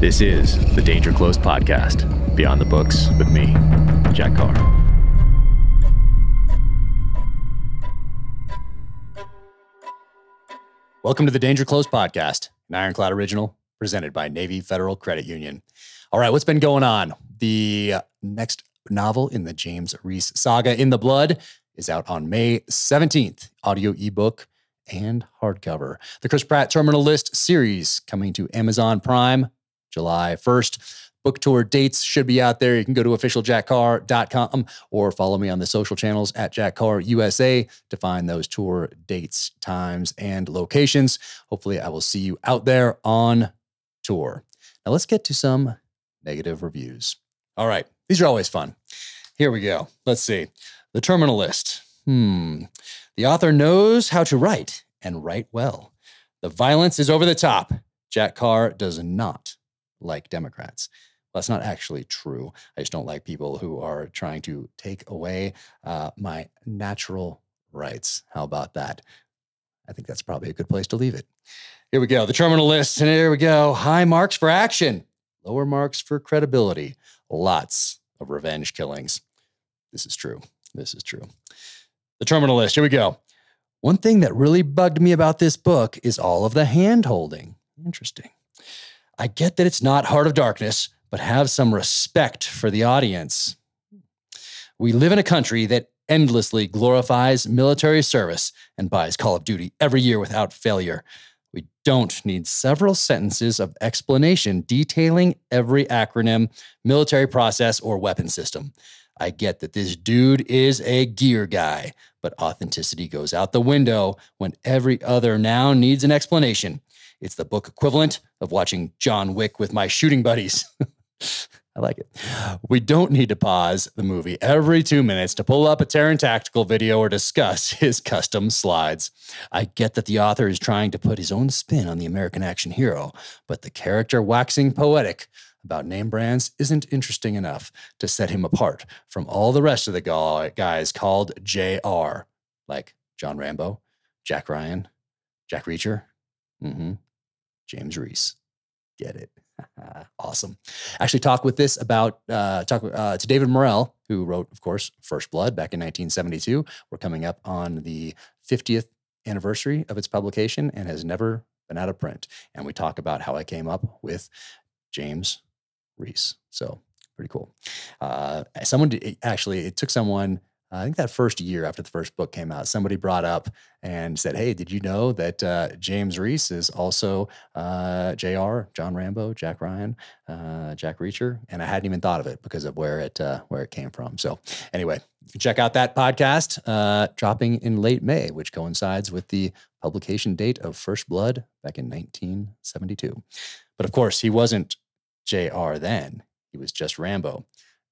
This is the Danger Close podcast, Beyond the Books with me, Jack Carr. Welcome to the Danger Close podcast, an Ironclad original presented by Navy Federal Credit Union. All right, what's been going on? The next novel in the James Reese saga, In the Blood, is out on May 17th, audio ebook and hardcover. The Chris Pratt Terminal List series coming to Amazon Prime July 1st. Book tour dates should be out there. You can go to officialjackcarr.com or follow me on the social channels at Jack Carr USA to find those tour dates, times, and locations. Hopefully, I will see you out there on tour. Now, let's get to some negative reviews. All right, these are always fun. Here we go. Let's see. The Terminal List. Hmm. The author knows how to write and write well. The violence is over the top. Jack Carr does not like Democrats. That's not actually true. I just don't like people who are trying to take away uh, my natural rights. How about that? I think that's probably a good place to leave it. Here we go. The terminal list. And here we go. High marks for action, lower marks for credibility. Lots of revenge killings. This is true. This is true. The terminal list. Here we go. One thing that really bugged me about this book is all of the hand holding. Interesting. I get that it's not Heart of Darkness, but have some respect for the audience. We live in a country that endlessly glorifies military service and buys Call of Duty every year without failure. We don't need several sentences of explanation detailing every acronym, military process, or weapon system. I get that this dude is a gear guy, but authenticity goes out the window when every other noun needs an explanation. It's the book equivalent of watching John Wick with my shooting buddies. I like it. We don't need to pause the movie every two minutes to pull up a Taran Tactical video or discuss his custom slides. I get that the author is trying to put his own spin on the American action hero, but the character waxing poetic about name brands isn't interesting enough to set him apart from all the rest of the guys called JR, like John Rambo, Jack Ryan, Jack Reacher. Mm-hmm. James Reese. Get it? awesome. Actually, talk with this about uh, talk uh, to David Morrell, who wrote, of course, First Blood back in 1972. We're coming up on the 50th anniversary of its publication and has never been out of print. And we talk about how I came up with James Reese. So pretty cool. Uh, someone did, actually, it took someone I think that first year after the first book came out, somebody brought up and said, Hey, did you know that uh, James Reese is also uh, JR, John Rambo, Jack Ryan, uh, Jack Reacher? And I hadn't even thought of it because of where it uh, where it came from. So anyway, check out that podcast uh, dropping in late May, which coincides with the publication date of First Blood back in 1972. But of course, he wasn't JR then. He was just Rambo.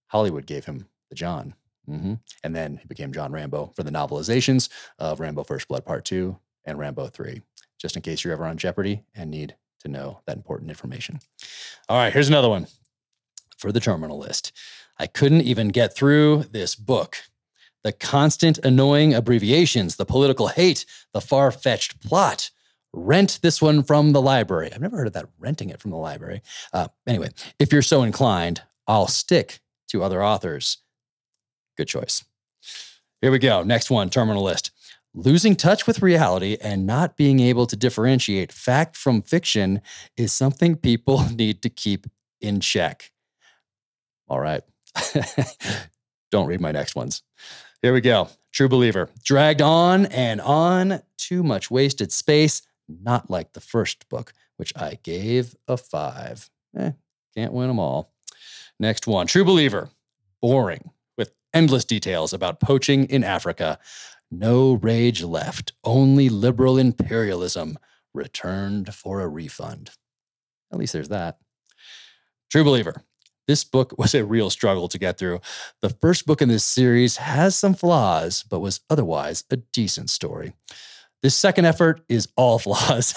Hollywood gave him the John. Mm-hmm. And then he became John Rambo for the novelizations of Rambo First Blood Part 2 and Rambo 3, just in case you're ever on Jeopardy and need to know that important information. All right, here's another one for the terminal list. I couldn't even get through this book. The constant annoying abbreviations, the political hate, the far fetched plot. Rent this one from the library. I've never heard of that, renting it from the library. Uh, anyway, if you're so inclined, I'll stick to other authors Good choice. Here we go. Next one, terminal list. Losing touch with reality and not being able to differentiate fact from fiction is something people need to keep in check. All right. Don't read my next ones. Here we go. True believer. Dragged on and on. Too much wasted space. Not like the first book, which I gave a five. Eh, can't win them all. Next one. True believer. Boring endless details about poaching in Africa. No rage left, only liberal imperialism returned for a refund. At least there's that. True believer. This book was a real struggle to get through. The first book in this series has some flaws, but was otherwise a decent story. This second effort is all flaws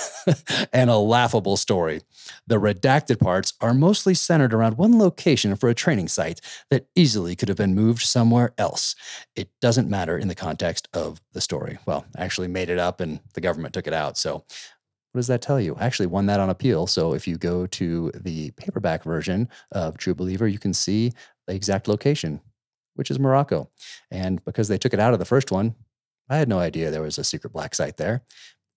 and a laughable story. The redacted parts are mostly centered around one location for a training site that easily could have been moved somewhere else. It doesn't matter in the context of the story. Well, I actually made it up and the government took it out. So what does that tell you? I actually won that on appeal. So if you go to the paperback version of True Believer, you can see the exact location, which is Morocco. And because they took it out of the first one, I had no idea there was a secret black site there.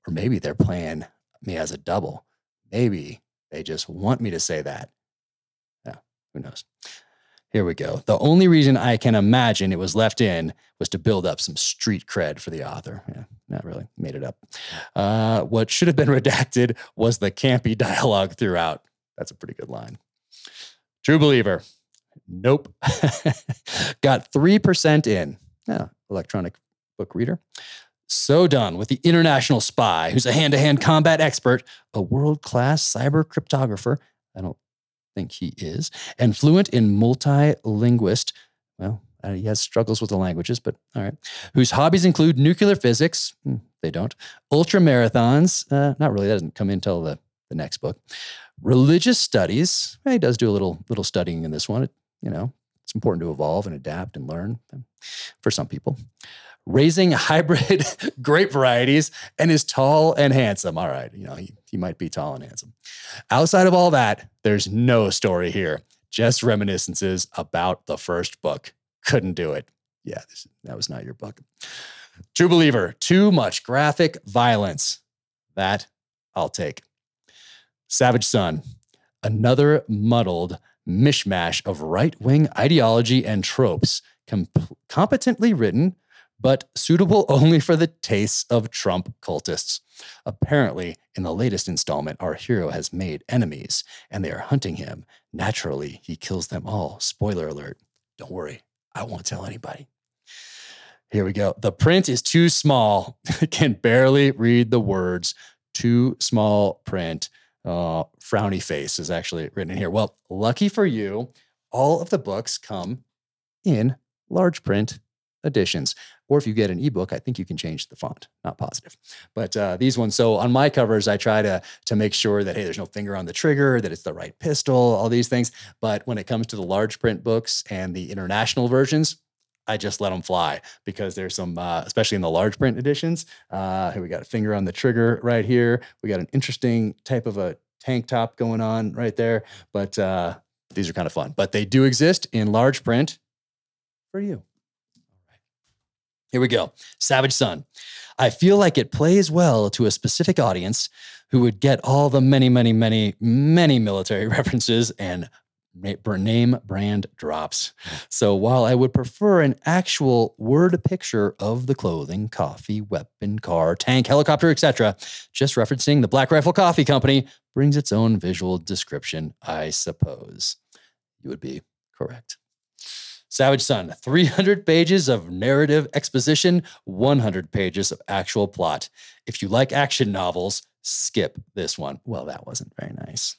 Or maybe they're playing me as a double. Maybe they just want me to say that. Yeah, who knows? Here we go. The only reason I can imagine it was left in was to build up some street cred for the author. Yeah, not really. Made it up. Uh, what should have been redacted was the campy dialogue throughout. That's a pretty good line. True believer. Nope. Got 3% in. Yeah, electronic book reader. So done with the international spy who's a hand to hand combat expert, a world class cyber cryptographer. I don't think he is, and fluent in multilinguist. Well, uh, he has struggles with the languages, but all right. Whose hobbies include nuclear physics. Hmm, they don't. Ultra marathons. Uh, not really. That doesn't come in until the, the next book. Religious studies. He does do a little little studying in this one. It, you know, it's important to evolve and adapt and learn for some people. Raising hybrid grape varieties and is tall and handsome. All right, you know, he, he might be tall and handsome. Outside of all that, there's no story here, just reminiscences about the first book. Couldn't do it. Yeah, this, that was not your book. True Believer, too much graphic violence. That I'll take. Savage Son, another muddled mishmash of right wing ideology and tropes, comp- competently written, but suitable only for the tastes of Trump cultists. Apparently, in the latest installment, our hero has made enemies and they are hunting him. Naturally, he kills them all. Spoiler alert. Don't worry, I won't tell anybody. Here we go. The print is too small, can barely read the words. Too small print. Uh, frowny face is actually written in here. Well, lucky for you, all of the books come in large print editions. Or if you get an ebook, I think you can change the font. Not positive, but uh, these ones. So on my covers, I try to to make sure that hey, there's no finger on the trigger, that it's the right pistol, all these things. But when it comes to the large print books and the international versions, I just let them fly because there's some, uh, especially in the large print editions. Uh, here we got a finger on the trigger right here. We got an interesting type of a tank top going on right there. But uh, these are kind of fun. But they do exist in large print for you. Here we go. Savage Son. I feel like it plays well to a specific audience who would get all the many, many, many, many military references and name brand drops. So while I would prefer an actual word picture of the clothing, coffee, weapon, car, tank, helicopter, etc., just referencing the Black Rifle Coffee Company brings its own visual description, I suppose. You would be correct. Savage Son, 300 pages of narrative exposition, 100 pages of actual plot. If you like action novels, skip this one. Well, that wasn't very nice.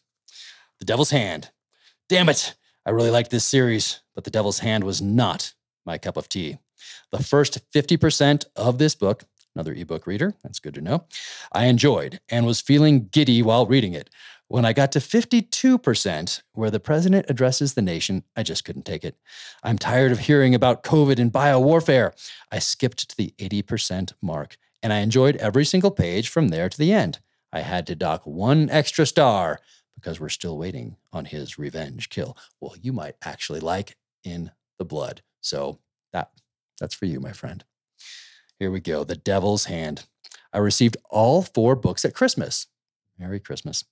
The Devil's Hand. Damn it. I really liked this series, but The Devil's Hand was not my cup of tea. The first 50% of this book, another ebook reader, that's good to know, I enjoyed and was feeling giddy while reading it. When I got to 52%, where the president addresses the nation, I just couldn't take it. I'm tired of hearing about COVID and biowarfare. I skipped to the 80% mark, and I enjoyed every single page from there to the end. I had to dock one extra star because we're still waiting on his revenge kill. Well, you might actually like In the Blood. So that that's for you, my friend. Here we go. The Devil's Hand. I received all four books at Christmas. Merry Christmas.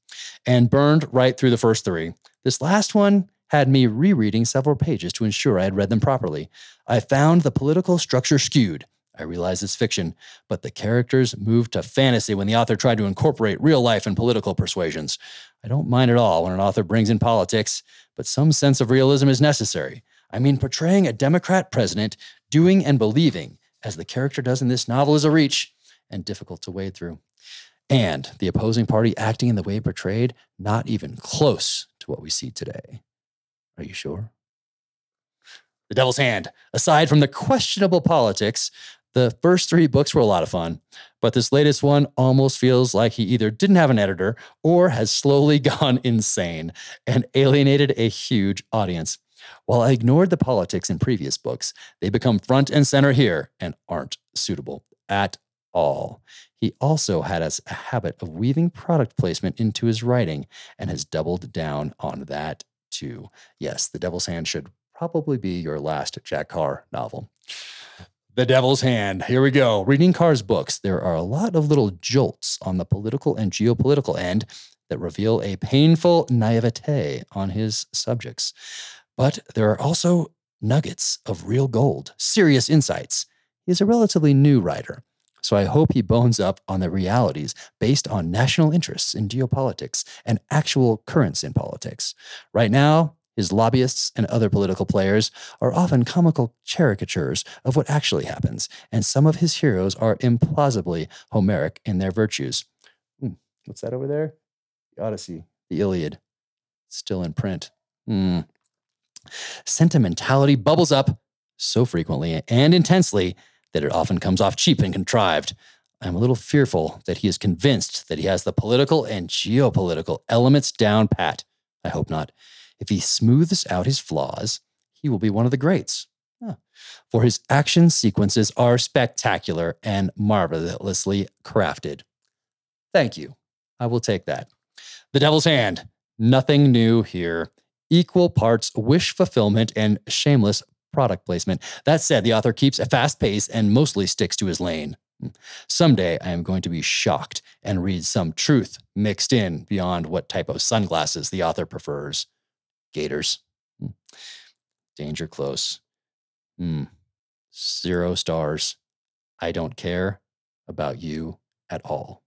And burned right through the first three. This last one had me rereading several pages to ensure I had read them properly. I found the political structure skewed. I realize it's fiction, but the characters moved to fantasy when the author tried to incorporate real life and political persuasions. I don't mind at all when an author brings in politics, but some sense of realism is necessary. I mean, portraying a Democrat president doing and believing, as the character does in this novel, is a reach and difficult to wade through and the opposing party acting in the way portrayed, not even close to what we see today. Are you sure? The Devil's Hand. Aside from the questionable politics, the first three books were a lot of fun, but this latest one almost feels like he either didn't have an editor or has slowly gone insane and alienated a huge audience. While I ignored the politics in previous books, they become front and center here and aren't suitable at all. He also had us a habit of weaving product placement into his writing and has doubled down on that too. Yes, The Devil's Hand should probably be your last Jack Carr novel. The Devil's Hand. Here we go. Reading Carr's books, there are a lot of little jolts on the political and geopolitical end that reveal a painful naivete on his subjects. But there are also nuggets of real gold, serious insights. He's a relatively new writer, so I hope he bones up on the realities based on national interests in geopolitics and actual currents in politics. Right now, his lobbyists and other political players are often comical caricatures of what actually happens, and some of his heroes are implausibly Homeric in their virtues. Hmm, what's that over there? The Odyssey, the Iliad, still in print. Hmm. Sentimentality bubbles up so frequently and intensely that it often comes off cheap and contrived. I'm a little fearful that he is convinced that he has the political and geopolitical elements down pat. I hope not. If he smooths out his flaws, he will be one of the greats. Huh. For his action sequences are spectacular and marvelously crafted. Thank you. I will take that. The Devil's Hand. Nothing new here. Equal parts wish fulfillment and shameless product placement. That said, the author keeps a fast pace and mostly sticks to his lane. Someday I am going to be shocked and read some truth mixed in beyond what type of sunglasses the author prefers. Gatorz. Hmm. Danger close. Hmm. Zero stars. I don't care about you at all.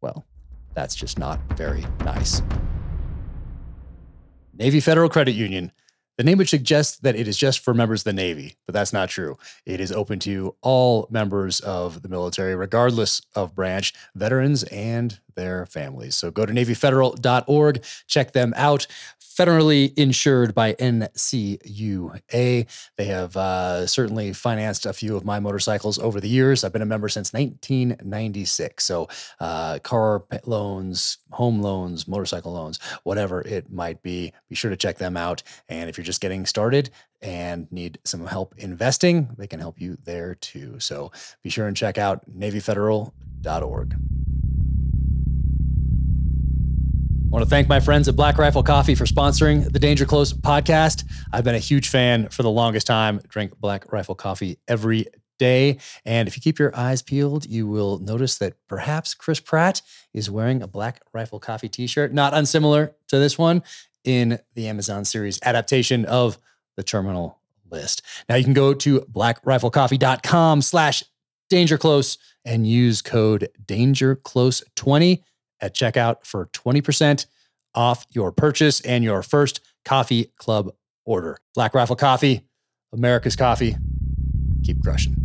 Well, that's just not very nice. Navy Federal Credit Union. The name would suggest that it is just for members of the Navy, but that's not true. It is open to all members of the military, regardless of branch, veterans and their families. So go to NavyFederal.org, check them out federally insured by NCUA. They have uh, certainly financed a few of my motorcycles over the years. I've been a member since 1996. So, uh, car loans, home loans, motorcycle loans, whatever it might be, be sure to check them out. And if you're just getting started, and need some help investing, they can help you there too. So be sure and check out NavyFederal.org. I want to thank my friends at Black Rifle Coffee for sponsoring the Danger Close podcast. I've been a huge fan for the longest time. Drink Black Rifle Coffee every day. And if you keep your eyes peeled, you will notice that perhaps Chris Pratt is wearing a Black Rifle Coffee t shirt, not unsimilar to this one in the Amazon series adaptation of the Terminal List. Now you can go to blackriflecoffee.com slash dangerclose and use code dangerclose20 at checkout for 20% off your purchase and your first coffee club order. Black Rifle Coffee, America's coffee. Keep crushing.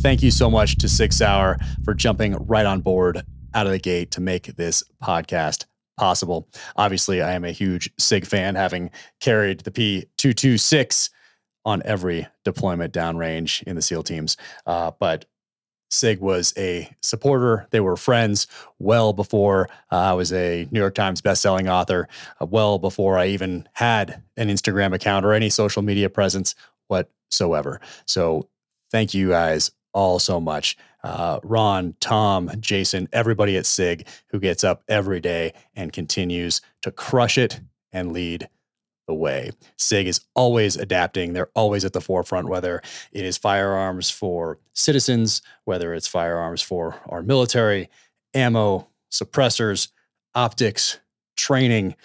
Thank you so much to SIG Sauer for jumping right on board out of the gate to make this podcast possible. Obviously, I am a huge SIG fan, having carried the P226 on every deployment downrange in the SEAL teams. Uh, but Sig was a supporter. They were friends well before uh, I was a New York Times bestselling author, uh, well before I even had an Instagram account or any social media presence whatsoever. So thank you guys all so much. Uh, Ron, Tom, Jason, everybody at SIG who gets up every day and continues to crush it and lead the way. SIG is always adapting. They're always at the forefront, whether it is firearms for citizens, whether it's firearms for our military, ammo, suppressors, optics, training,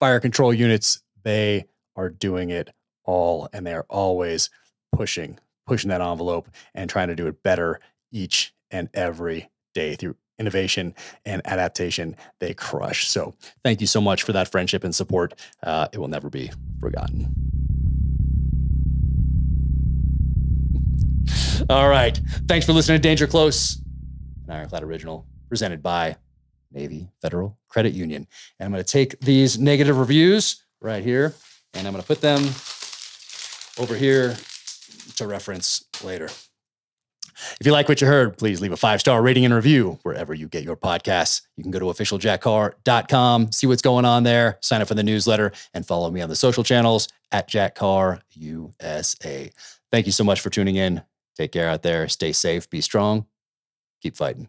fire control units. They are doing it all, and they are always pushing, pushing that envelope and trying to do it better each and every day through innovation and adaptation they crush. So thank you so much for that friendship and support. Uh, it will never be forgotten. All right. Thanks for listening to Danger Close, an Ironclad original presented by Navy Federal Credit Union. And I'm going to take these negative reviews right here and I'm going to put them over here to reference later. If you like what you heard, please leave a five star rating and review wherever you get your podcasts. You can go to officialjackcarr.com, see what's going on there, sign up for the newsletter, and follow me on the social channels at Jack Carr USA. Thank you so much for tuning in. Take care out there. Stay safe. Be strong. Keep fighting.